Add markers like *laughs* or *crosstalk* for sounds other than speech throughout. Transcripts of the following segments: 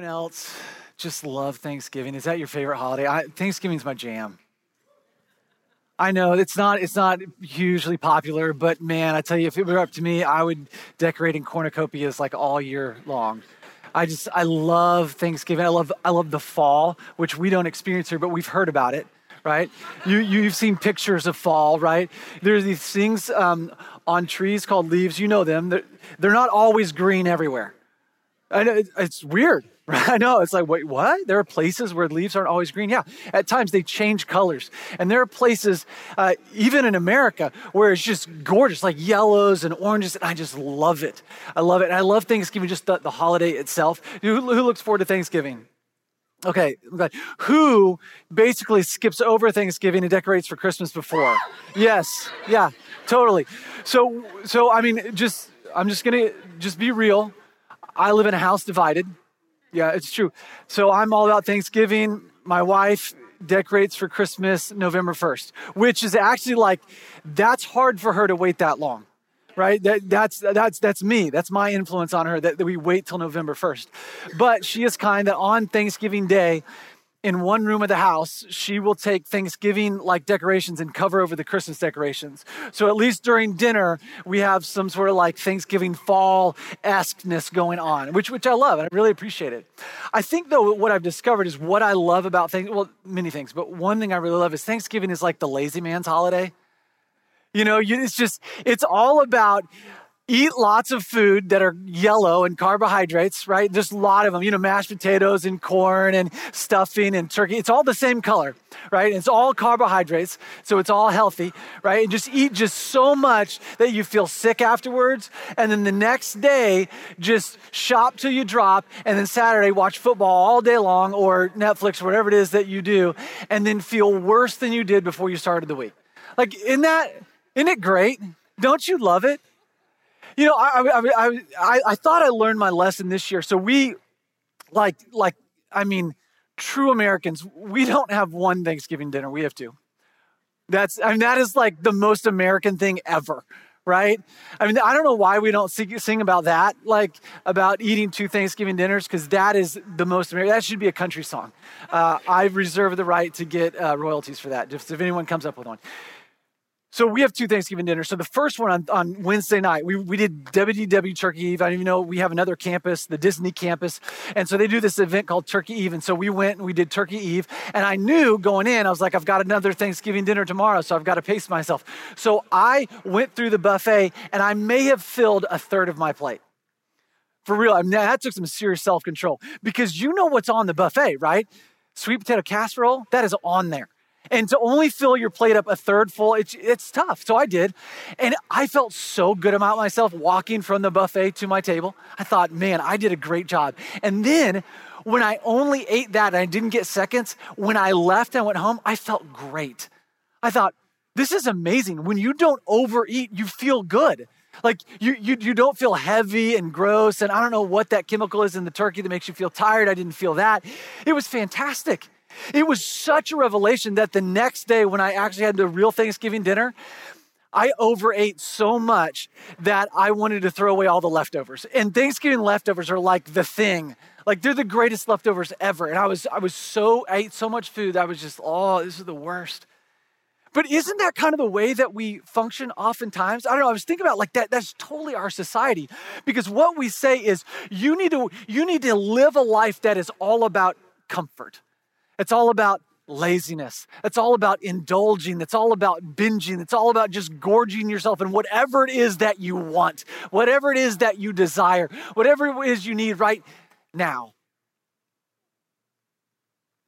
Anyone else just love Thanksgiving? Is that your favorite holiday? I, Thanksgiving's my jam. I know it's not it's not hugely popular, but man, I tell you, if it were up to me, I would decorate in cornucopias like all year long. I just I love Thanksgiving. I love I love the fall, which we don't experience here, but we've heard about it, right? You you've seen pictures of fall, right? There's these things um, on trees called leaves. You know them. They're, they're not always green everywhere. I know it's weird. *laughs* I know. It's like, wait, what? There are places where leaves aren't always green. Yeah. At times they change colors. And there are places, uh, even in America, where it's just gorgeous, like yellows and oranges. And I just love it. I love it. And I love Thanksgiving, just the, the holiday itself. Who, who looks forward to Thanksgiving? Okay, who basically skips over Thanksgiving and decorates for Christmas before? Yes, yeah, totally. So, so I mean, just I'm just gonna just be real. I live in a house divided. Yeah, it's true. So I'm all about Thanksgiving. My wife decorates for Christmas November 1st, which is actually like, that's hard for her to wait that long right that, that's that's that's me that's my influence on her that, that we wait till november 1st but she is kind that on thanksgiving day in one room of the house, she will take Thanksgiving like decorations and cover over the Christmas decorations. So at least during dinner, we have some sort of like Thanksgiving fall esqueness going on, which, which I love and I really appreciate it. I think though, what I've discovered is what I love about things, well, many things, but one thing I really love is Thanksgiving is like the lazy man's holiday. You know, it's just, it's all about eat lots of food that are yellow and carbohydrates, right? There's a lot of them, you know, mashed potatoes and corn and stuffing and turkey. It's all the same color, right? It's all carbohydrates, so it's all healthy, right? And just eat just so much that you feel sick afterwards. And then the next day, just shop till you drop. And then Saturday, watch football all day long or Netflix whatever it is that you do. And then feel worse than you did before you started the week. Like, isn't that, isn't it great? Don't you love it? You know, I, I, I, I thought I learned my lesson this year. So we, like, like, I mean, true Americans, we don't have one Thanksgiving dinner. We have two. That's, I mean, that is like the most American thing ever, right? I mean, I don't know why we don't sing, about that, like about eating two Thanksgiving dinners, because that is the most American. That should be a country song. Uh, I reserve the right to get uh, royalties for that, just if anyone comes up with one. So we have two Thanksgiving dinners. So the first one on, on Wednesday night, we, we did WDW Turkey Eve. I don't even know we have another campus, the Disney campus. And so they do this event called Turkey Eve. And so we went and we did Turkey Eve. And I knew going in, I was like, I've got another Thanksgiving dinner tomorrow, so I've got to pace myself. So I went through the buffet and I may have filled a third of my plate. For real, I mean, that took some serious self control because you know what's on the buffet, right? Sweet potato casserole, that is on there. And to only fill your plate up a third full, it's, it's tough. So I did. And I felt so good about myself walking from the buffet to my table. I thought, man, I did a great job. And then when I only ate that and I didn't get seconds, when I left and went home, I felt great. I thought, this is amazing. When you don't overeat, you feel good. Like you, you, you don't feel heavy and gross. And I don't know what that chemical is in the turkey that makes you feel tired. I didn't feel that. It was fantastic. It was such a revelation that the next day, when I actually had the real Thanksgiving dinner, I overate so much that I wanted to throw away all the leftovers. And Thanksgiving leftovers are like the thing. Like they're the greatest leftovers ever. And I was I was so I ate so much food that I was just, oh, this is the worst. But isn't that kind of the way that we function oftentimes? I don't know. I was thinking about like that. That's totally our society. Because what we say is you need to you need to live a life that is all about comfort. It's all about laziness. It's all about indulging. It's all about binging. It's all about just gorging yourself in whatever it is that you want, whatever it is that you desire, whatever it is you need right now.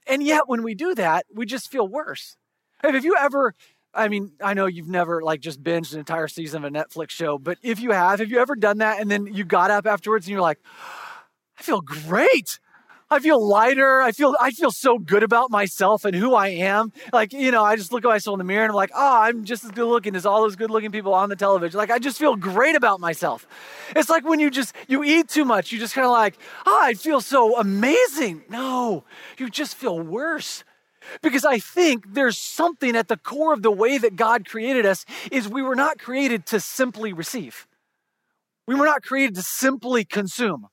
And yet, when we do that, we just feel worse. Have you ever, I mean, I know you've never like just binged an entire season of a Netflix show, but if you have, have you ever done that and then you got up afterwards and you're like, I feel great. I feel lighter. I feel I feel so good about myself and who I am. Like, you know, I just look at myself in the mirror and I'm like, oh, I'm just as good looking as all those good looking people on the television. Like I just feel great about myself. It's like when you just you eat too much, you just kind of like, oh, I feel so amazing. No, you just feel worse. Because I think there's something at the core of the way that God created us is we were not created to simply receive. We were not created to simply consume.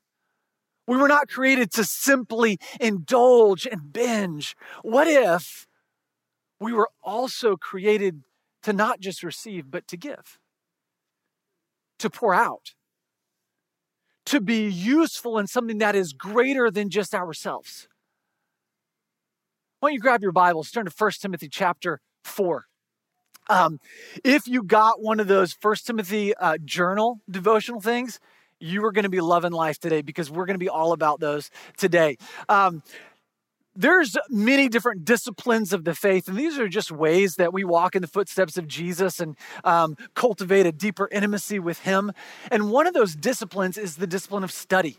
We were not created to simply indulge and binge. What if we were also created to not just receive, but to give, to pour out, to be useful in something that is greater than just ourselves? Why don't you grab your Bibles, turn to 1 Timothy chapter 4. Um, if you got one of those First Timothy uh, journal devotional things, you are going to be loving life today because we're going to be all about those today. Um, there's many different disciplines of the faith, and these are just ways that we walk in the footsteps of Jesus and um, cultivate a deeper intimacy with Him. And one of those disciplines is the discipline of study.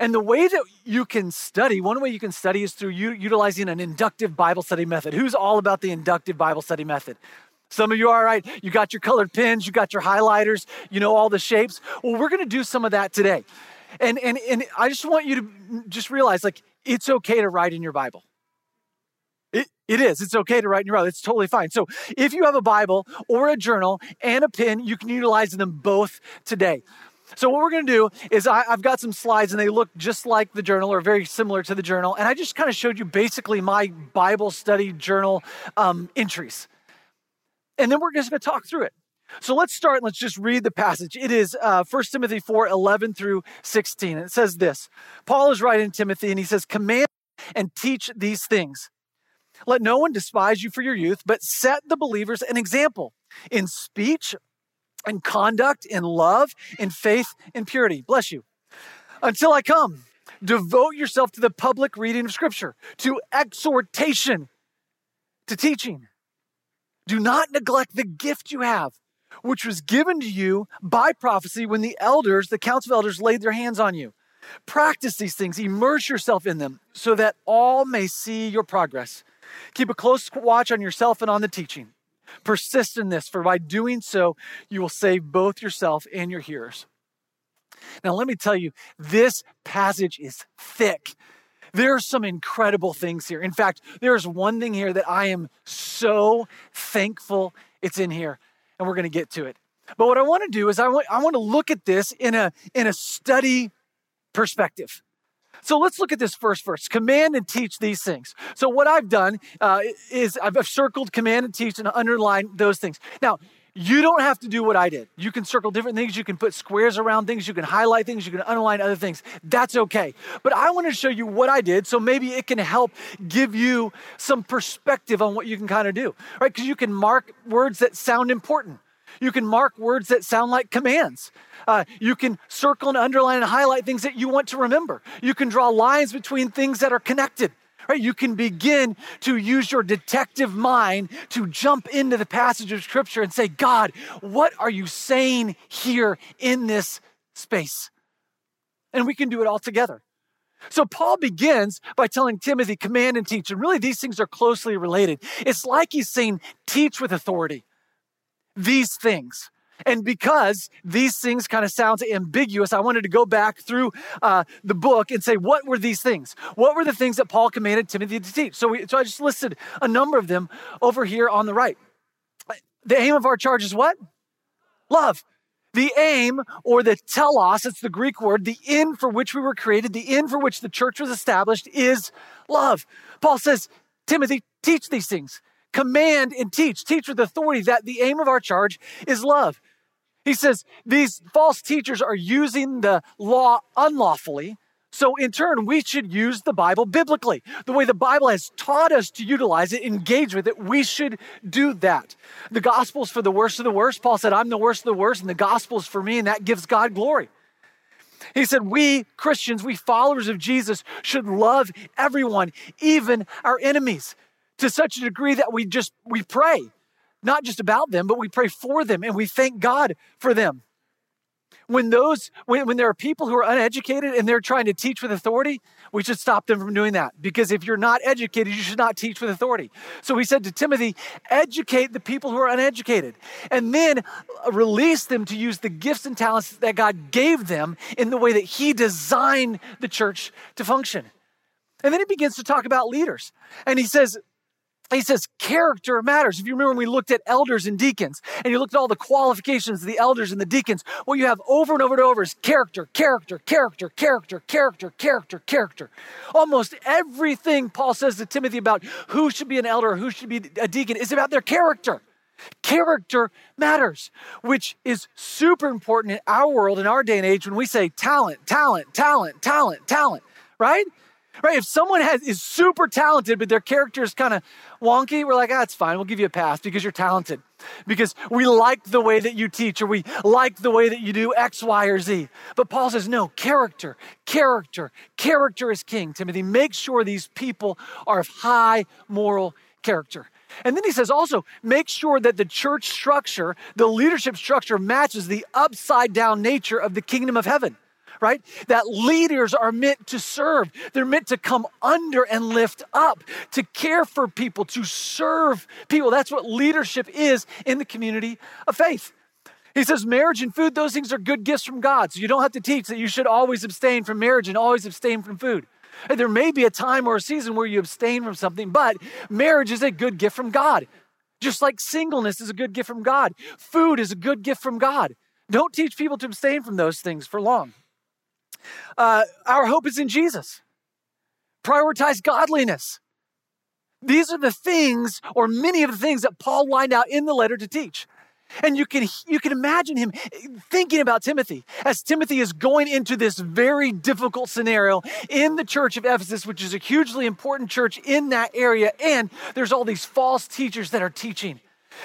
And the way that you can study, one way you can study is through utilizing an inductive Bible study method. Who's all about the inductive Bible study method? Some of you are right. You got your colored pens, you got your highlighters, you know all the shapes. Well, we're going to do some of that today. And, and, and I just want you to just realize like, it's okay to write in your Bible. It, it is. It's okay to write in your Bible. It's totally fine. So if you have a Bible or a journal and a pen, you can utilize them both today. So what we're going to do is I, have got some slides and they look just like the journal or very similar to the journal. And I just kind of showed you basically my Bible study journal um, entries. And then we're just going to talk through it. So let's start let's just read the passage. It is uh, 1 Timothy 4 11 through 16. It says this Paul is writing to Timothy and he says, Command and teach these things. Let no one despise you for your youth, but set the believers an example in speech, in conduct, in love, in faith, in purity. Bless you. Until I come, devote yourself to the public reading of Scripture, to exhortation, to teaching. Do not neglect the gift you have, which was given to you by prophecy when the elders, the council of elders, laid their hands on you. Practice these things, immerse yourself in them, so that all may see your progress. Keep a close watch on yourself and on the teaching. Persist in this, for by doing so, you will save both yourself and your hearers. Now, let me tell you, this passage is thick. There are some incredible things here. In fact, there's one thing here that I am so thankful it's in here, and we're going to get to it. But what I want to do is I want, I want to look at this in a, in a study perspective. So let's look at this first verse command and teach these things. So, what I've done uh, is I've circled command and teach and underlined those things. Now, you don't have to do what I did. You can circle different things. You can put squares around things. You can highlight things. You can underline other things. That's okay. But I want to show you what I did so maybe it can help give you some perspective on what you can kind of do, right? Because you can mark words that sound important. You can mark words that sound like commands. Uh, you can circle and underline and highlight things that you want to remember. You can draw lines between things that are connected right? You can begin to use your detective mind to jump into the passage of scripture and say, God, what are you saying here in this space? And we can do it all together. So Paul begins by telling Timothy, command and teach. And really, these things are closely related. It's like he's saying, teach with authority. These things. And because these things kind of sounds ambiguous, I wanted to go back through uh, the book and say, what were these things? What were the things that Paul commanded Timothy to teach? So, we, so I just listed a number of them over here on the right. The aim of our charge is what? Love. The aim or the telos, it's the Greek word, the end for which we were created, the end for which the church was established is love. Paul says, Timothy, teach these things command and teach, teach with authority that the aim of our charge is love. He says these false teachers are using the law unlawfully. So, in turn, we should use the Bible biblically. The way the Bible has taught us to utilize it, engage with it, we should do that. The gospel's for the worst of the worst. Paul said, I'm the worst of the worst, and the gospel's for me, and that gives God glory. He said, We Christians, we followers of Jesus, should love everyone, even our enemies to such a degree that we just we pray not just about them but we pray for them and we thank god for them. When those when, when there are people who are uneducated and they're trying to teach with authority we should stop them from doing that. Because if you're not educated you should not teach with authority. So he said to timothy educate the people who are uneducated and then release them to use the gifts and talents that god gave them in the way that he designed the church to function. And then he begins to talk about leaders. And he says he says character matters. If you remember when we looked at elders and deacons and you looked at all the qualifications of the elders and the deacons, what you have over and over and over is character, character, character, character, character, character, character. Almost everything Paul says to Timothy about who should be an elder who should be a deacon is about their character. Character matters, which is super important in our world, in our day and age, when we say talent, talent, talent, talent, talent, right? Right? If someone has is super talented, but their character is kind of wonky, we're like, ah, it's fine. We'll give you a pass because you're talented. Because we like the way that you teach or we like the way that you do X, Y, or Z. But Paul says, no, character, character, character is king, Timothy. Make sure these people are of high moral character. And then he says also, make sure that the church structure, the leadership structure matches the upside down nature of the kingdom of heaven right? That leaders are meant to serve. They're meant to come under and lift up, to care for people, to serve people. That's what leadership is in the community of faith. He says, marriage and food, those things are good gifts from God. So you don't have to teach that you should always abstain from marriage and always abstain from food. There may be a time or a season where you abstain from something, but marriage is a good gift from God. Just like singleness is a good gift from God, food is a good gift from God. Don't teach people to abstain from those things for long. Uh, our hope is in Jesus. Prioritize godliness. These are the things, or many of the things that Paul lined out in the letter to teach. And you can, you can imagine him thinking about Timothy as Timothy is going into this very difficult scenario in the church of Ephesus, which is a hugely important church in that area. And there's all these false teachers that are teaching.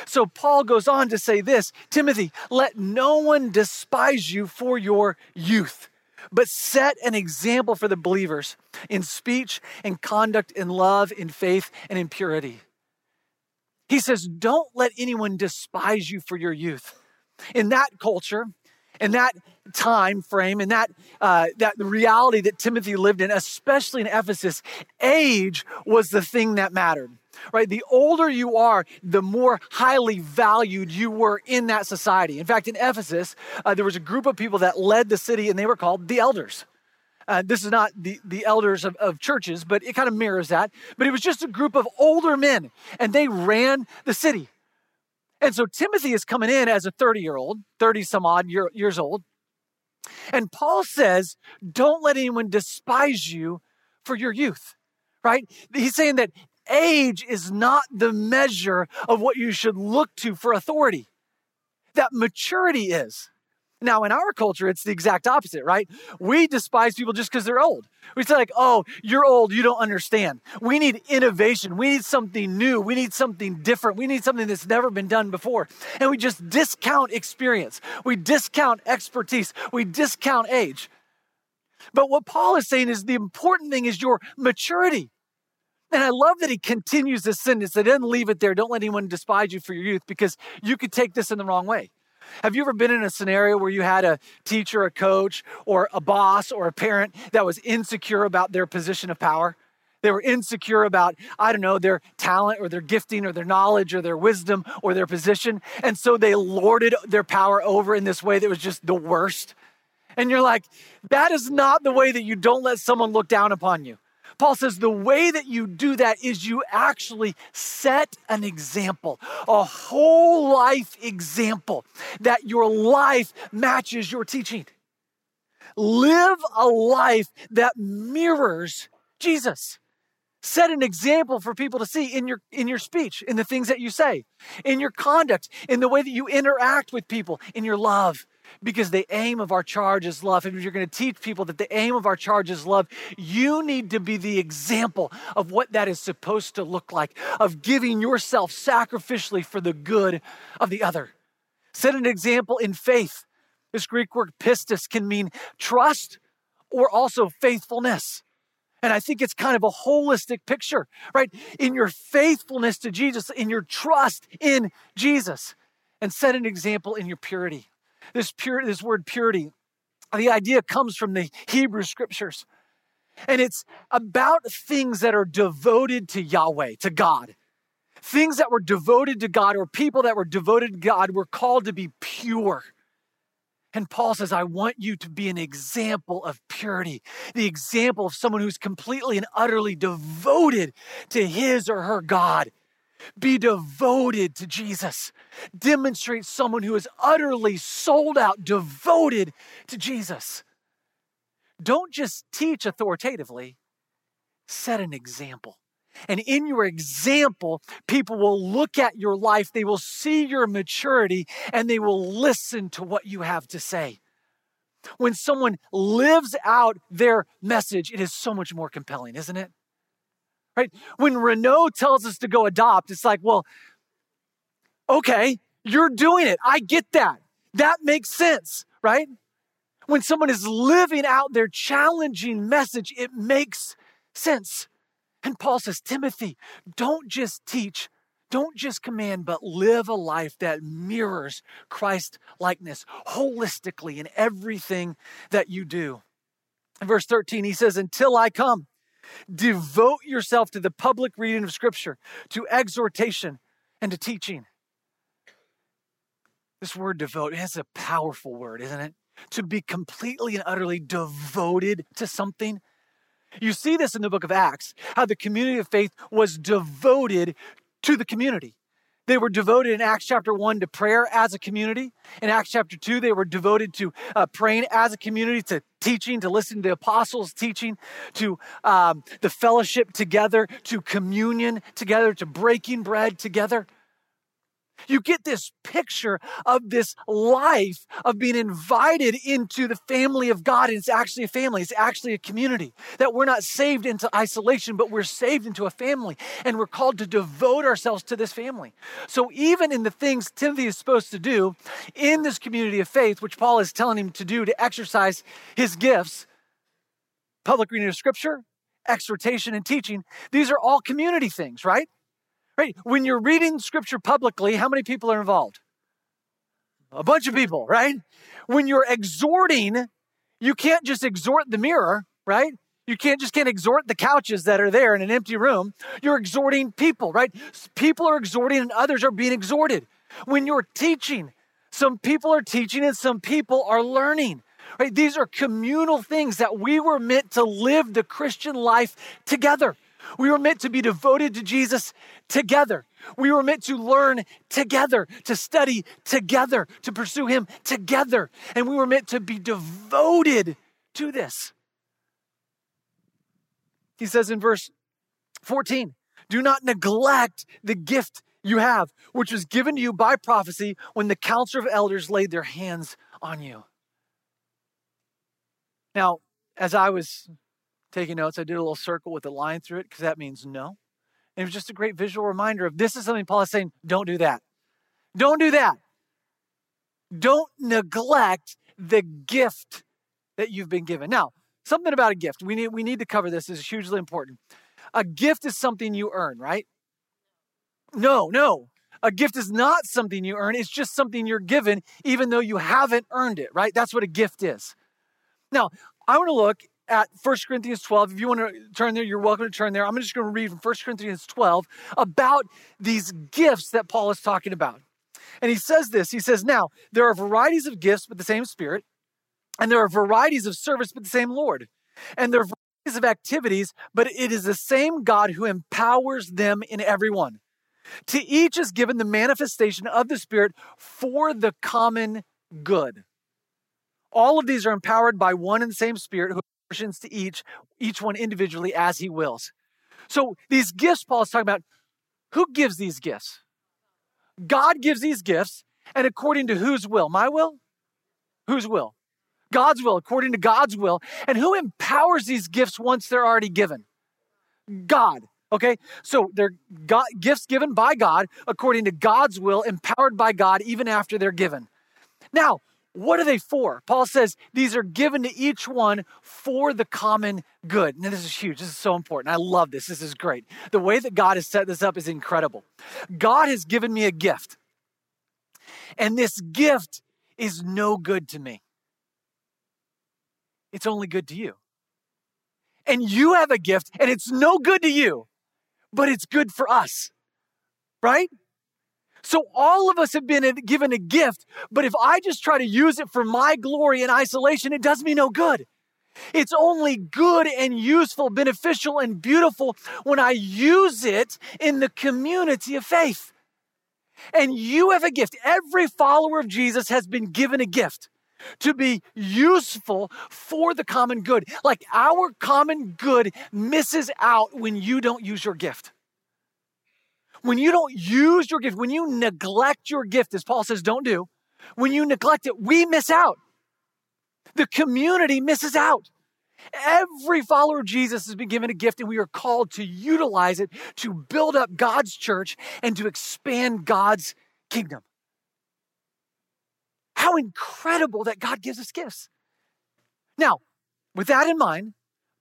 So Paul goes on to say this Timothy, let no one despise you for your youth but set an example for the believers in speech, in conduct, in love, in faith, and in purity. He says, Don't let anyone despise you for your youth. In that culture, in that time frame, in that, uh, that reality that Timothy lived in, especially in Ephesus, age was the thing that mattered right? The older you are, the more highly valued you were in that society. In fact, in Ephesus, uh, there was a group of people that led the city, and they were called the elders. Uh, this is not the, the elders of, of churches, but it kind of mirrors that. But it was just a group of older men, and they ran the city. And so Timothy is coming in as a 30 year old, 30 some odd year, years old. And Paul says, Don't let anyone despise you for your youth, right? He's saying that age is not the measure of what you should look to for authority. That maturity is. Now, in our culture, it's the exact opposite, right? We despise people just because they're old. We say, like, oh, you're old, you don't understand. We need innovation. We need something new. We need something different. We need something that's never been done before. And we just discount experience. We discount expertise. We discount age. But what Paul is saying is the important thing is your maturity. And I love that he continues this sentence. That doesn't leave it there. Don't let anyone despise you for your youth because you could take this in the wrong way. Have you ever been in a scenario where you had a teacher, a coach, or a boss, or a parent that was insecure about their position of power? They were insecure about, I don't know, their talent or their gifting or their knowledge or their wisdom or their position. And so they lorded their power over in this way that was just the worst. And you're like, that is not the way that you don't let someone look down upon you. Paul says the way that you do that is you actually set an example, a whole life example, that your life matches your teaching. Live a life that mirrors Jesus. Set an example for people to see in your in your speech, in the things that you say, in your conduct, in the way that you interact with people, in your love, because the aim of our charge is love. And if you're going to teach people that the aim of our charge is love, you need to be the example of what that is supposed to look like, of giving yourself sacrificially for the good of the other. Set an example in faith. This Greek word pistis can mean trust or also faithfulness. And I think it's kind of a holistic picture, right? In your faithfulness to Jesus, in your trust in Jesus, and set an example in your purity. This pure, this word purity, the idea comes from the Hebrew scriptures. And it's about things that are devoted to Yahweh, to God. Things that were devoted to God or people that were devoted to God were called to be pure. And Paul says, I want you to be an example of purity, the example of someone who's completely and utterly devoted to his or her God. Be devoted to Jesus. Demonstrate someone who is utterly sold out, devoted to Jesus. Don't just teach authoritatively, set an example. And in your example, people will look at your life, they will see your maturity, and they will listen to what you have to say. When someone lives out their message, it is so much more compelling, isn't it? Right? When Renault tells us to go adopt, it's like, well, okay, you're doing it. I get that. That makes sense, right? When someone is living out their challenging message, it makes sense. And Paul says, Timothy, don't just teach, don't just command, but live a life that mirrors Christ likeness holistically in everything that you do. In verse 13, he says, Until I come, devote yourself to the public reading of Scripture, to exhortation, and to teaching. This word devote is a powerful word, isn't it? To be completely and utterly devoted to something you see this in the book of Acts, how the community of faith was devoted to the community. They were devoted in Acts chapter 1 to prayer as a community. In Acts chapter 2, they were devoted to uh, praying as a community, to teaching, to listening to the apostles' teaching, to um, the fellowship together, to communion together, to breaking bread together. You get this picture of this life of being invited into the family of God. And it's actually a family, it's actually a community. That we're not saved into isolation, but we're saved into a family. And we're called to devote ourselves to this family. So even in the things Timothy is supposed to do in this community of faith, which Paul is telling him to do to exercise his gifts, public reading of scripture, exhortation, and teaching, these are all community things, right? Right? When you're reading scripture publicly, how many people are involved? A bunch of people, right? When you're exhorting, you can't just exhort the mirror, right? You can't just can't exhort the couches that are there in an empty room. You're exhorting people, right? People are exhorting and others are being exhorted. When you're teaching, some people are teaching and some people are learning. Right? These are communal things that we were meant to live the Christian life together. We were meant to be devoted to Jesus together. We were meant to learn together, to study together, to pursue Him together. And we were meant to be devoted to this. He says in verse 14, do not neglect the gift you have, which was given to you by prophecy when the council of elders laid their hands on you. Now, as I was taking notes, I did a little circle with a line through it because that means no. And it was just a great visual reminder of this is something Paul is saying don't do that. Don't do that. Don't neglect the gift that you've been given. Now, something about a gift. We need, we need to cover this. This is hugely important. A gift is something you earn, right? No, no. A gift is not something you earn. It's just something you're given, even though you haven't earned it, right? That's what a gift is. Now, I want to look at 1 Corinthians 12. If you want to turn there, you're welcome to turn there. I'm just going to read from 1 Corinthians 12 about these gifts that Paul is talking about. And he says this He says, Now, there are varieties of gifts, but the same Spirit, and there are varieties of service, but the same Lord. And there are varieties of activities, but it is the same God who empowers them in everyone. To each is given the manifestation of the Spirit for the common good. All of these are empowered by one and the same Spirit who portions to each, each one individually as he wills. So these gifts, Paul is talking about, who gives these gifts? God gives these gifts, and according to whose will? My will? Whose will? God's will, according to God's will. And who empowers these gifts once they're already given? God. Okay, so they're God, gifts given by God according to God's will, empowered by God even after they're given. Now, what are they for? Paul says these are given to each one for the common good. Now, this is huge. This is so important. I love this. This is great. The way that God has set this up is incredible. God has given me a gift, and this gift is no good to me. It's only good to you. And you have a gift, and it's no good to you, but it's good for us, right? So all of us have been given a gift, but if I just try to use it for my glory in isolation, it does me no good. It's only good and useful, beneficial and beautiful when I use it in the community of faith. And you have a gift. Every follower of Jesus has been given a gift to be useful for the common good. Like our common good misses out when you don't use your gift. When you don't use your gift, when you neglect your gift, as Paul says, don't do, when you neglect it, we miss out. The community misses out. Every follower of Jesus has been given a gift, and we are called to utilize it to build up God's church and to expand God's kingdom. How incredible that God gives us gifts. Now, with that in mind,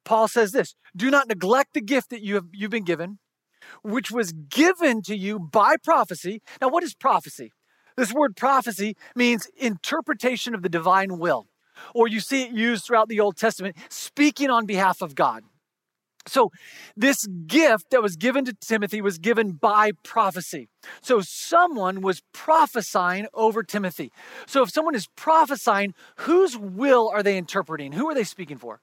Paul says this do not neglect the gift that you have you've been given, which was given to you by prophecy. Now, what is prophecy? This word prophecy means interpretation of the divine will, or you see it used throughout the Old Testament, speaking on behalf of God. So, this gift that was given to Timothy was given by prophecy. So, someone was prophesying over Timothy. So, if someone is prophesying, whose will are they interpreting? Who are they speaking for?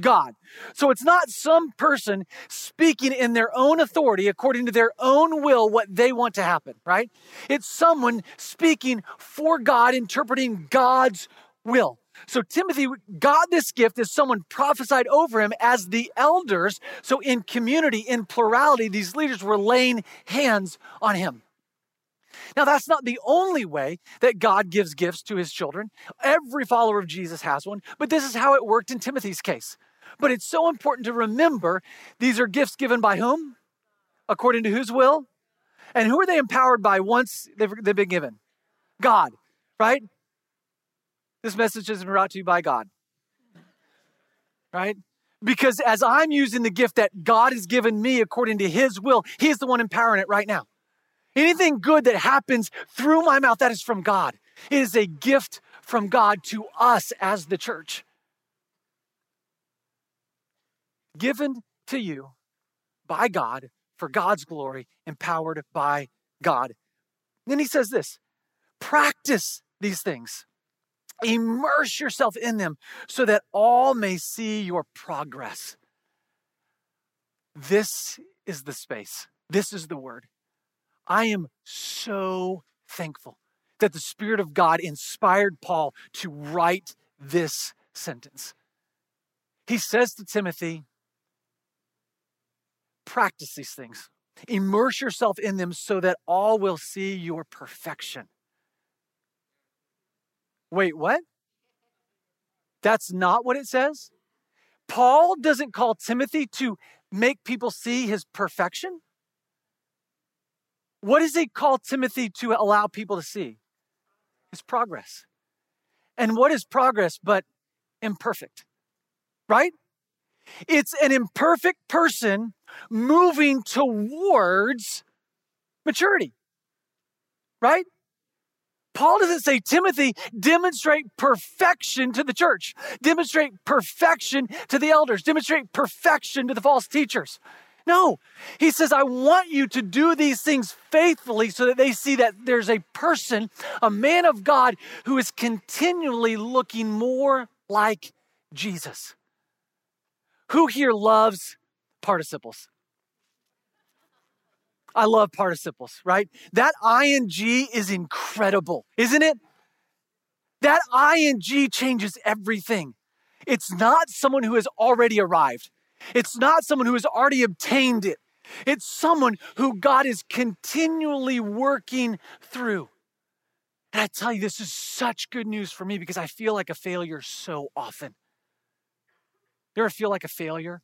God. So it's not some person speaking in their own authority according to their own will what they want to happen, right? It's someone speaking for God, interpreting God's will. So Timothy got this gift as someone prophesied over him as the elders. So in community, in plurality, these leaders were laying hands on him. Now, that's not the only way that God gives gifts to his children. Every follower of Jesus has one, but this is how it worked in Timothy's case. But it's so important to remember these are gifts given by whom? According to whose will? And who are they empowered by once they've, they've been given? God, right? This message is brought to you by God, right? Because as I'm using the gift that God has given me according to His will, He's the one empowering it right now. Anything good that happens through my mouth, that is from God. It is a gift from God to us as the church. given to you by God for God's glory, empowered by God. Then he says this practice these things, immerse yourself in them so that all may see your progress. This is the space, this is the word. I am so thankful that the Spirit of God inspired Paul to write this sentence. He says to Timothy, Practice these things. Immerse yourself in them so that all will see your perfection. Wait, what? That's not what it says? Paul doesn't call Timothy to make people see his perfection. What does he call Timothy to allow people to see? His progress. And what is progress but imperfect? Right? It's an imperfect person moving towards maturity, right? Paul doesn't say, Timothy, demonstrate perfection to the church, demonstrate perfection to the elders, demonstrate perfection to the false teachers. No, he says, I want you to do these things faithfully so that they see that there's a person, a man of God, who is continually looking more like Jesus. Who here loves participles? I love participles, right? That ing is incredible, isn't it? That ing changes everything. It's not someone who has already arrived. It's not someone who has already obtained it. It's someone who God is continually working through. And I tell you, this is such good news for me because I feel like a failure so often. You ever feel like a failure?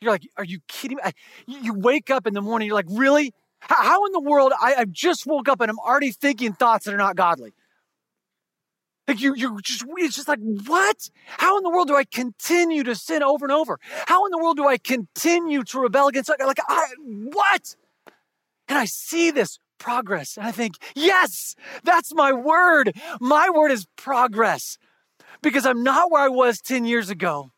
You're like, are you kidding me? You wake up in the morning, you're like, really? How in the world? I, I just woke up and I'm already thinking thoughts that are not godly. Like you, you just, it's just like, what? How in the world do I continue to sin over and over? How in the world do I continue to rebel against, like, I, what? And I see this progress and I think, yes, that's my word. My word is progress because I'm not where I was 10 years ago.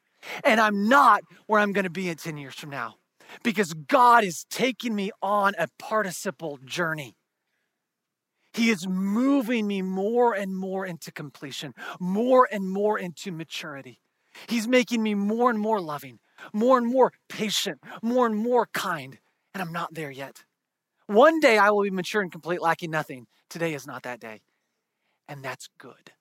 And I'm not where I'm going to be in 10 years from now because God is taking me on a participle journey. He is moving me more and more into completion, more and more into maturity. He's making me more and more loving, more and more patient, more and more kind, and I'm not there yet. One day I will be mature and complete, lacking nothing. Today is not that day, and that's good.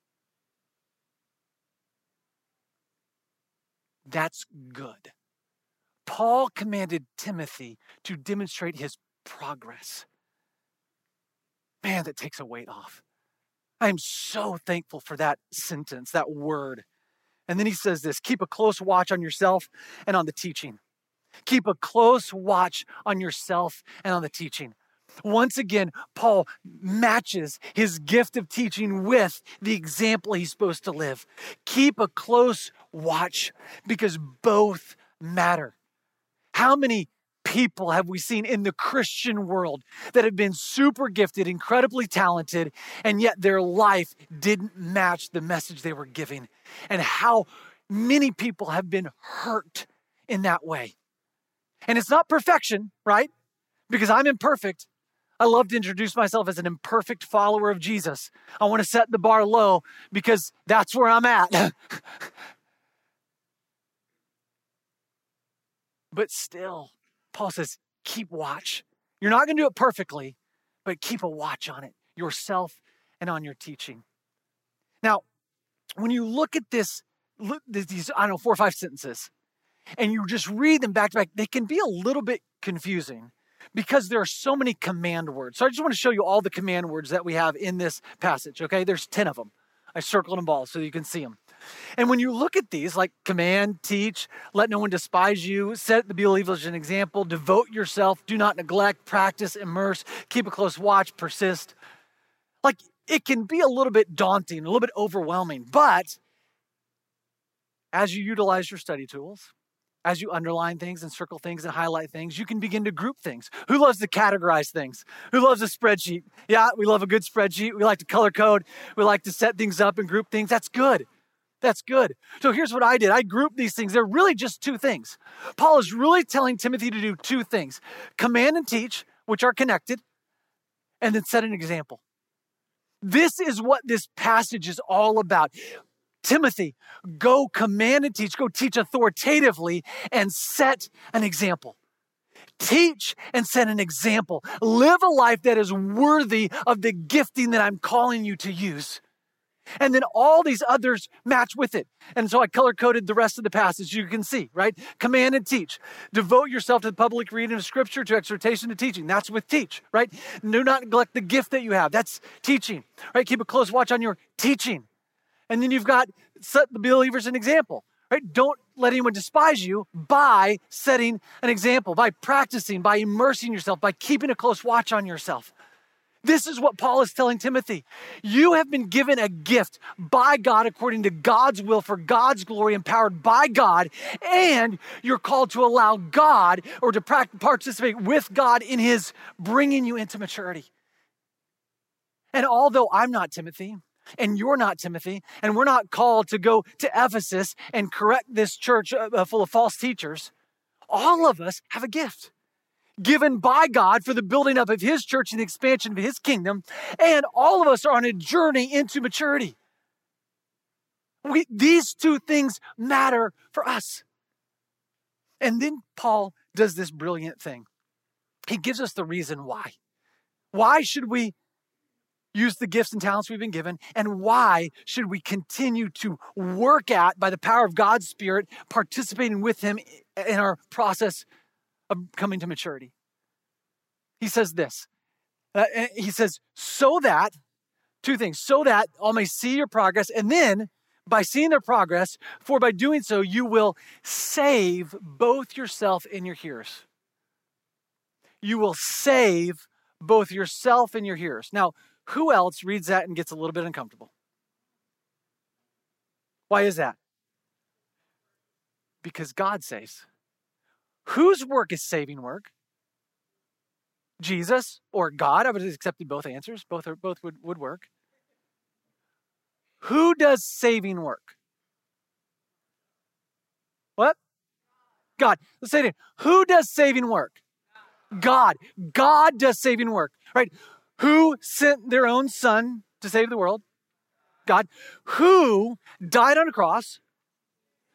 That's good. Paul commanded Timothy to demonstrate his progress. Man, that takes a weight off. I am so thankful for that sentence, that word. And then he says this keep a close watch on yourself and on the teaching. Keep a close watch on yourself and on the teaching. Once again, Paul matches his gift of teaching with the example he's supposed to live. Keep a close watch because both matter. How many people have we seen in the Christian world that have been super gifted, incredibly talented, and yet their life didn't match the message they were giving? And how many people have been hurt in that way. And it's not perfection, right? Because I'm imperfect. I love to introduce myself as an imperfect follower of Jesus. I want to set the bar low because that's where I'm at. *laughs* but still, Paul says, keep watch. You're not going to do it perfectly, but keep a watch on it yourself and on your teaching. Now, when you look at this, look, these, I don't know, four or five sentences, and you just read them back to back, they can be a little bit confusing because there are so many command words. So I just want to show you all the command words that we have in this passage, okay? There's 10 of them. I circled them all so you can see them. And when you look at these, like command, teach, let no one despise you, set the believers an example, devote yourself, do not neglect, practice, immerse, keep a close watch, persist. Like it can be a little bit daunting, a little bit overwhelming, but as you utilize your study tools, as you underline things and circle things and highlight things, you can begin to group things. Who loves to categorize things? Who loves a spreadsheet? Yeah, we love a good spreadsheet. We like to color code. We like to set things up and group things. That's good. That's good. So here's what I did I grouped these things. They're really just two things. Paul is really telling Timothy to do two things command and teach, which are connected, and then set an example. This is what this passage is all about. Timothy, go command and teach, go teach authoritatively and set an example. Teach and set an example. Live a life that is worthy of the gifting that I'm calling you to use. And then all these others match with it. And so I color coded the rest of the passage you can see, right? Command and teach. Devote yourself to the public reading of scripture, to exhortation, to teaching. That's with teach, right? Do not neglect the gift that you have. That's teaching, right? Keep a close watch on your teaching. And then you've got set the believers an example, right? Don't let anyone despise you by setting an example, by practicing, by immersing yourself, by keeping a close watch on yourself. This is what Paul is telling Timothy. You have been given a gift by God according to God's will for God's glory, empowered by God, and you're called to allow God or to participate with God in His bringing you into maturity. And although I'm not Timothy, and you're not Timothy, and we're not called to go to Ephesus and correct this church uh, uh, full of false teachers, all of us have a gift given by God for the building up of His church and the expansion of His kingdom. And all of us are on a journey into maturity. We, these two things matter for us. And then Paul does this brilliant thing. He gives us the reason why. Why should we use the gifts and talents we've been given? And why should we continue to work at, by the power of God's Spirit, participating with Him in our process of coming to maturity. He says this. Uh, he says, so that, two things, so that all may see your progress, and then by seeing their progress, for by doing so, you will save both yourself and your hearers. You will save both yourself and your hearers. Now, who else reads that and gets a little bit uncomfortable? Why is that? Because God saves. Whose work is saving work? Jesus or God? I would have accepted both answers. Both are both would, would work. Who does saving work? What? God. Let's say it. again. Who does saving work? God. God does saving work. Right? Who sent their own son to save the world? God. Who died on a cross?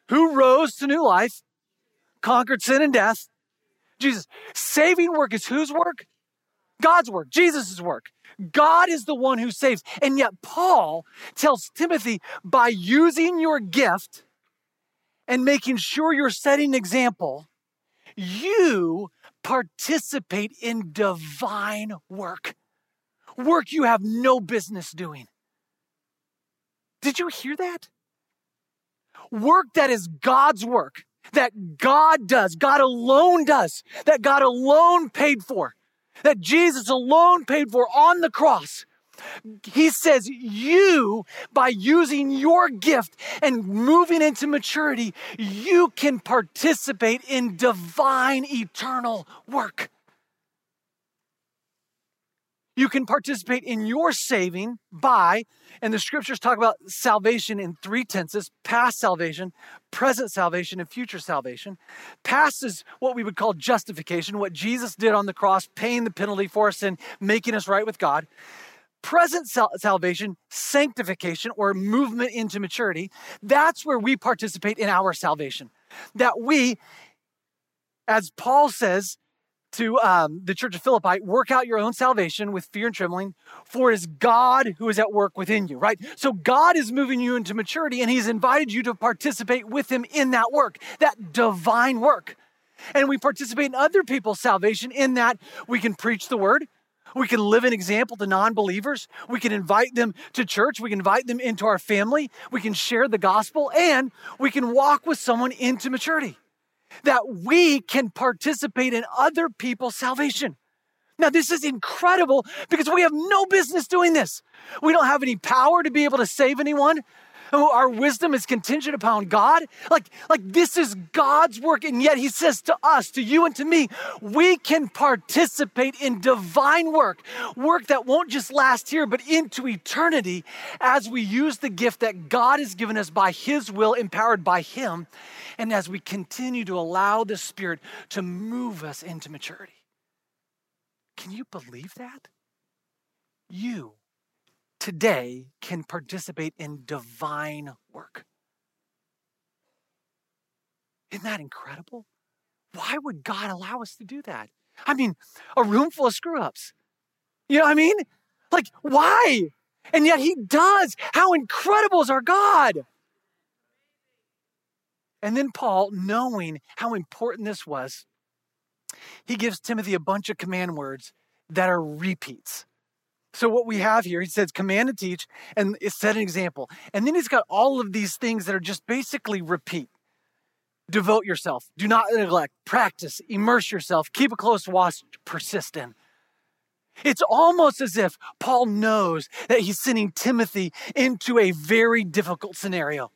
Who rose to new life, conquered sin and death? Jesus. Saving work is whose work? God's work, Jesus' work. God is the one who saves. And yet, Paul tells Timothy by using your gift and making sure you're setting example, you participate in divine work, work you have no business doing. Did you hear that? Work that is God's work, that God does, God alone does, that God alone paid for, that Jesus alone paid for on the cross. He says, You, by using your gift and moving into maturity, you can participate in divine eternal work. You can participate in your saving by, and the scriptures talk about salvation in three tenses past salvation, present salvation, and future salvation. Past is what we would call justification, what Jesus did on the cross, paying the penalty for us and making us right with God present sal- salvation, sanctification, or movement into maturity, that's where we participate in our salvation. That we, as Paul says to um, the church of Philippi, work out your own salvation with fear and trembling, for it is God who is at work within you, right? So God is moving you into maturity, and He's invited you to participate with Him in that work, that divine work. And we participate in other people's salvation in that we can preach the word, we can live an example to non believers. We can invite them to church. We can invite them into our family. We can share the gospel and we can walk with someone into maturity. That we can participate in other people's salvation. Now, this is incredible because we have no business doing this. We don't have any power to be able to save anyone Oh, our wisdom is contingent upon God. Like, like this is God's work. And yet he says to us, to you and to me, we can participate in divine work, work that won't just last here, but into eternity as we use the gift that God has given us by his will, empowered by him. And as we continue to allow the Spirit to move us into maturity. Can you believe that? You today can participate in divine work. Isn't that incredible? Why would God allow us to do that? I mean, a room full of screw ups. You know what I mean? Like, why? And yet he does. How incredible is our God? And then Paul, knowing how important this was, he gives Timothy a bunch of command words that are repeats. So what we have here, he says, command and teach, and set an example. And then he's got all of these things that are just basically repeat. Devote yourself. Do not neglect. Practice. Immerse yourself. Keep a close watch. Persist in. It's almost as if Paul knows that he's sending Timothy into a very difficult scenario.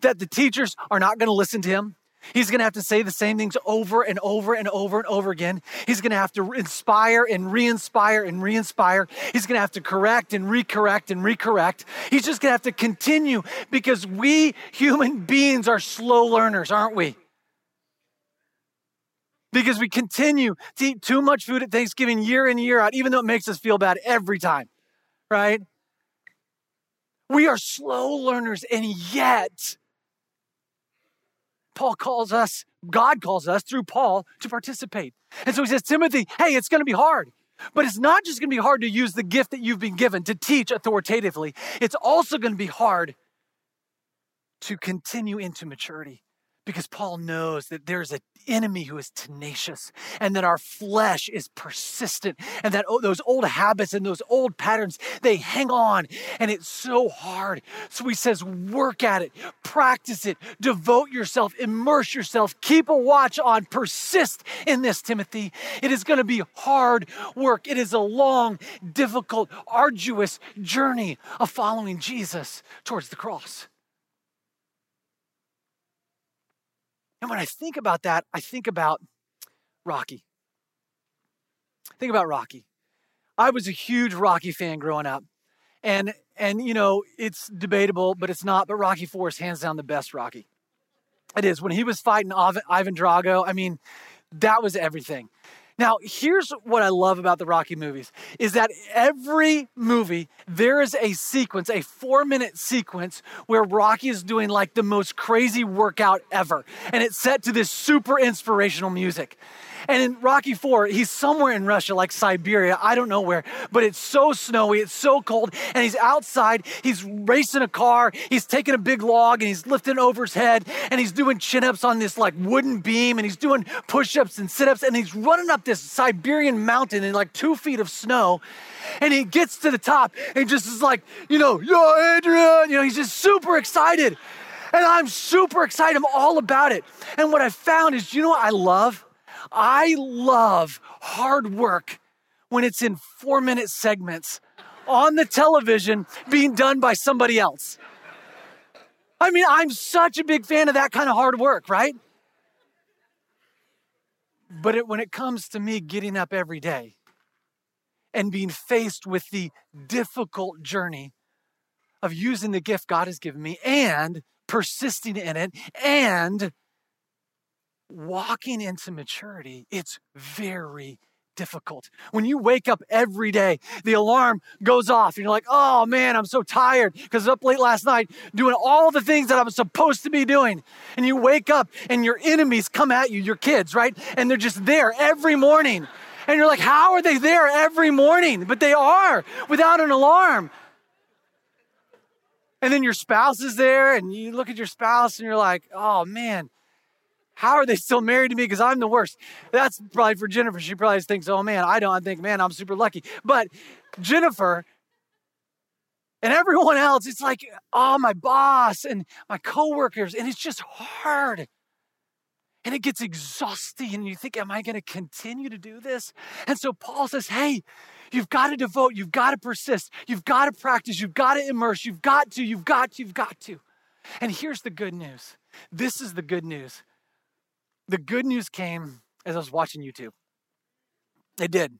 That the teachers are not going to listen to him. He's going to have to say the same things over and over and over and over again. He's going to have to inspire and re inspire and re inspire. He's going to have to correct and recorrect and recorrect. He's just going to have to continue because we human beings are slow learners, aren't we? Because we continue to eat too much food at Thanksgiving year in, year out, even though it makes us feel bad every time, right? We are slow learners, and yet, Paul calls us, God calls us through Paul to participate. And so he says, Timothy, hey, it's going to be hard. But it's not just going to be hard to use the gift that you've been given to teach authoritatively, it's also going to be hard to continue into maturity because Paul knows that there's an enemy who is tenacious and that our flesh is persistent and that those old habits and those old patterns they hang on and it's so hard. So he says work at it practice it devote yourself immerse yourself keep a watch on persist in this timothy. It is going to be hard work. It is a long difficult arduous journey of following jesus towards the cross And when I think about that, I think about Rocky. Think about Rocky. I was a huge Rocky fan growing up. And and you know, it's debatable, but it's not, but Rocky 4 is hands down the best Rocky. It is. When he was fighting Ivan Drago, I mean, that was everything. Now, here's what I love about the Rocky movies is that every movie there is a sequence, a 4-minute sequence where Rocky is doing like the most crazy workout ever and it's set to this super inspirational music. And in Rocky 4, he's somewhere in Russia, like Siberia, I don't know where, but it's so snowy, it's so cold, and he's outside, he's racing a car, he's taking a big log and he's lifting over his head, and he's doing chin ups on this like wooden beam, and he's doing push ups and sit ups, and he's running up this Siberian mountain in like two feet of snow. And he gets to the top and just is like, you know, yo, Adrian, you know, he's just super excited. And I'm super excited. I'm all about it. And what I found is, you know what I love? I love hard work when it's in four minute segments on the television being done by somebody else. I mean, I'm such a big fan of that kind of hard work, right? But it, when it comes to me getting up every day and being faced with the difficult journey of using the gift God has given me and persisting in it and walking into maturity, it's very difficult. When you wake up every day, the alarm goes off, and you're like, oh man, I'm so tired because I was up late last night doing all the things that I'm supposed to be doing. And you wake up, and your enemies come at you, your kids, right? And they're just there every morning. And you're like, how are they there every morning? But they are without an alarm. And then your spouse is there, and you look at your spouse and you're like, oh man, how are they still married to me? Because I'm the worst. That's probably for Jennifer. She probably thinks, oh man, I don't I think, man, I'm super lucky. But Jennifer and everyone else, it's like, oh, my boss and my coworkers, and it's just hard. And it gets exhausting, and you think, am I going to continue to do this? And so Paul says, hey, you've got to devote, you've got to persist, you've got to practice, you've got to immerse, you've got to, you've got to, you've got to. And here's the good news. This is the good news the good news came as I was watching YouTube. It did.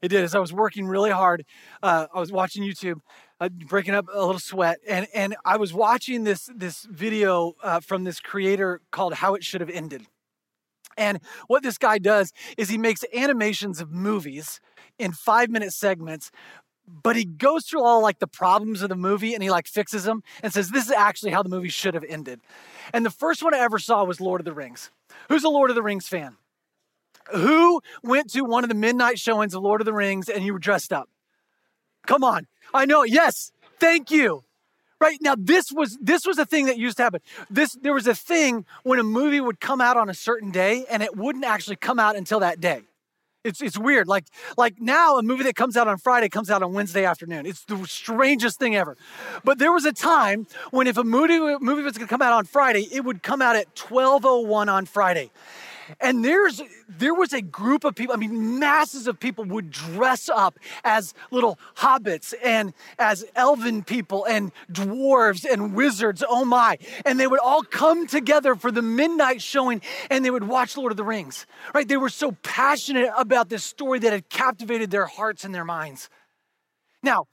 It did. As I was working really hard, uh, I was watching YouTube, uh, breaking up a little sweat, and and I was watching this this video uh, from this creator called How It Should Have Ended. And what this guy does is he makes animations of movies in five minute segments but he goes through all like the problems of the movie and he like fixes them and says this is actually how the movie should have ended. And the first one i ever saw was lord of the rings. Who's a lord of the rings fan? Who went to one of the midnight showings of lord of the rings and you were dressed up? Come on. I know. Yes. Thank you. Right now this was this was a thing that used to happen. This there was a thing when a movie would come out on a certain day and it wouldn't actually come out until that day it's, it's weird. Like, like now, a movie that comes out on Friday comes out on Wednesday afternoon. It's the strangest thing ever. But there was a time when if a movie, movie was going to come out on Friday, it would come out at 12.01 on Friday. And there's there was a group of people, I mean, masses of people would dress up as little hobbits and as elven people and dwarves and wizards. Oh my. And they would all come together for the midnight showing and they would watch Lord of the Rings. Right? They were so passionate about this story that had captivated their hearts and their minds. Now,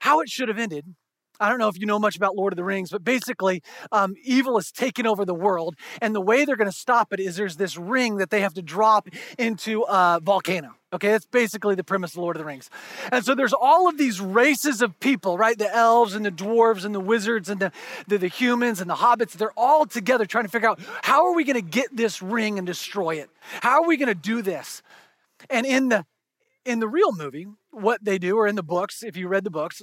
how it should have ended I don't know if you know much about Lord of the Rings, but basically, um, evil has taken over the world. And the way they're going to stop it is there's this ring that they have to drop into a volcano. Okay, that's basically the premise of Lord of the Rings. And so there's all of these races of people, right? The elves and the dwarves and the wizards and the, the, the humans and the hobbits. They're all together trying to figure out how are we going to get this ring and destroy it? How are we going to do this? And in the in the real movie, what they do, or in the books, if you read the books,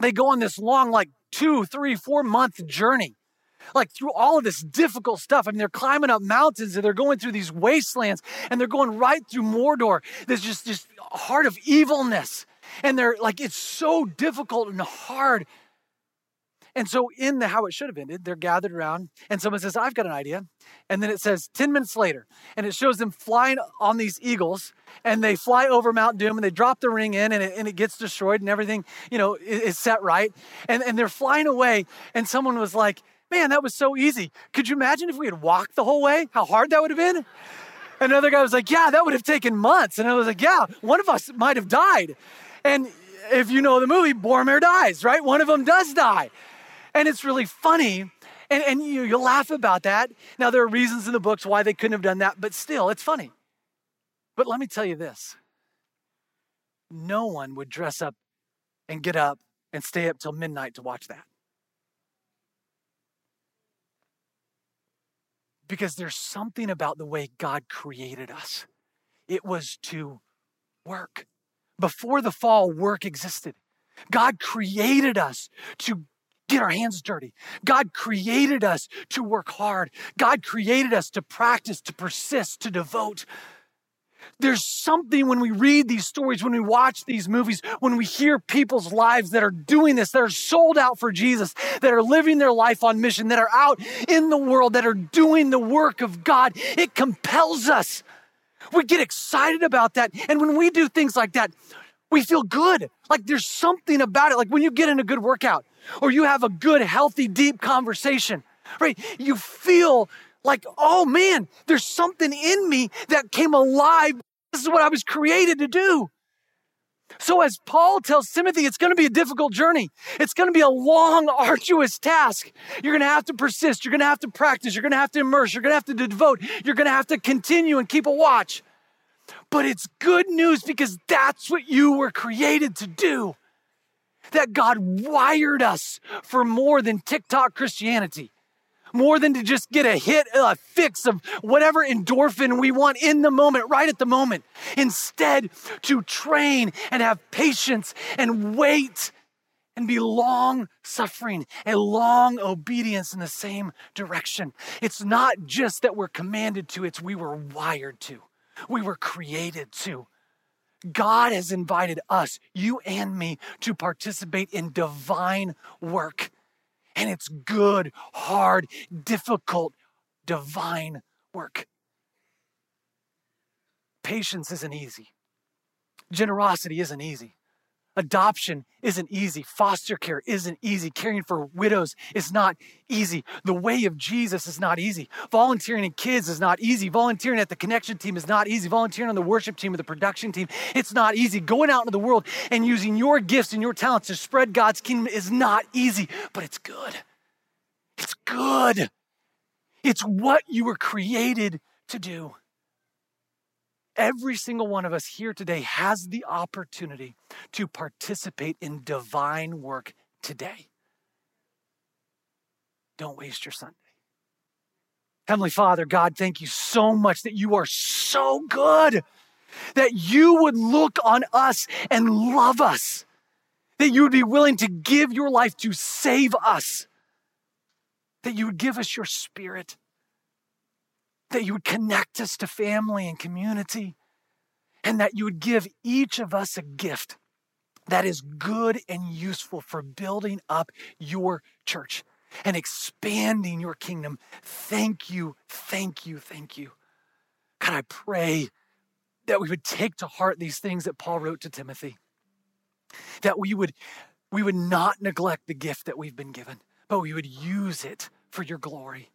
they go on this long, like two, three, four month journey, like through all of this difficult stuff. I mean, they're climbing up mountains and they're going through these wastelands and they're going right through Mordor. There's just this heart of evilness. And they're like, it's so difficult and hard. And so, in the how it should have ended, they're gathered around, and someone says, I've got an idea. And then it says 10 minutes later, and it shows them flying on these eagles, and they fly over Mount Doom, and they drop the ring in, and it, and it gets destroyed, and everything, you know, is, is set right. And, and they're flying away, and someone was like, Man, that was so easy. Could you imagine if we had walked the whole way? How hard that would have been? Another guy was like, Yeah, that would have taken months. And I was like, Yeah, one of us might have died. And if you know the movie, Boromir dies, right? One of them does die. And it's really funny. And, and you, you'll laugh about that. Now, there are reasons in the books why they couldn't have done that, but still, it's funny. But let me tell you this no one would dress up and get up and stay up till midnight to watch that. Because there's something about the way God created us. It was to work. Before the fall, work existed. God created us to get our hands dirty. God created us to work hard. God created us to practice, to persist, to devote. There's something when we read these stories, when we watch these movies, when we hear people's lives that are doing this, that are sold out for Jesus, that are living their life on mission, that are out in the world, that are doing the work of God. It compels us. We get excited about that. And when we do things like that, we feel good. Like there's something about it. Like when you get in a good workout or you have a good, healthy, deep conversation, right? You feel like, oh man, there's something in me that came alive. This is what I was created to do. So, as Paul tells Timothy, it's going to be a difficult journey. It's going to be a long, *laughs* arduous task. You're going to have to persist. You're going to have to practice. You're going to have to immerse. You're going to have to devote. You're going to have to continue and keep a watch. But it's good news because that's what you were created to do. That God wired us for more than TikTok Christianity more than to just get a hit, a fix of whatever endorphin we want in the moment, right at the moment. Instead, to train and have patience and wait and be long suffering, a long obedience in the same direction. It's not just that we're commanded to, it's we were wired to, we were created to. God has invited us, you and me, to participate in divine work. And it's good, hard, difficult, divine work. Patience isn't easy. Generosity isn't easy. Adoption isn't easy. Foster care isn't easy. Caring for widows is not easy. The way of Jesus is not easy. Volunteering in kids is not easy. Volunteering at the connection team is not easy. Volunteering on the worship team or the production team, it's not easy. Going out into the world and using your gifts and your talents to spread God's kingdom is not easy, but it's good. It's good. It's what you were created to do. Every single one of us here today has the opportunity to participate in divine work today. Don't waste your Sunday. Heavenly Father, God, thank you so much that you are so good, that you would look on us and love us, that you would be willing to give your life to save us, that you would give us your spirit that you would connect us to family and community, and that you would give each of us a gift that is good and useful for building up your church and expanding your kingdom. Thank you, thank you, thank you. God, I pray that we would take to heart these things that Paul wrote to Timothy. That we would we would not neglect the gift that we've been given, but we would use it for your glory.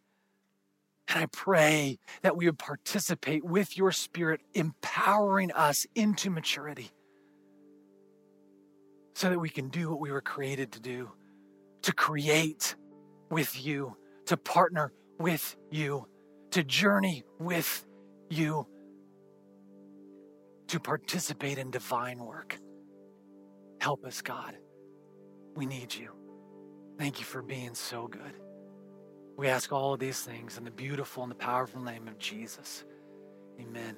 And I pray that we would participate with your spirit, empowering us into maturity so that we can do what we were created to do to create with you, to partner with you, to journey with you, to participate in divine work. Help us, God. We need you. Thank you for being so good. We ask all of these things in the beautiful and the powerful name of Jesus. Amen.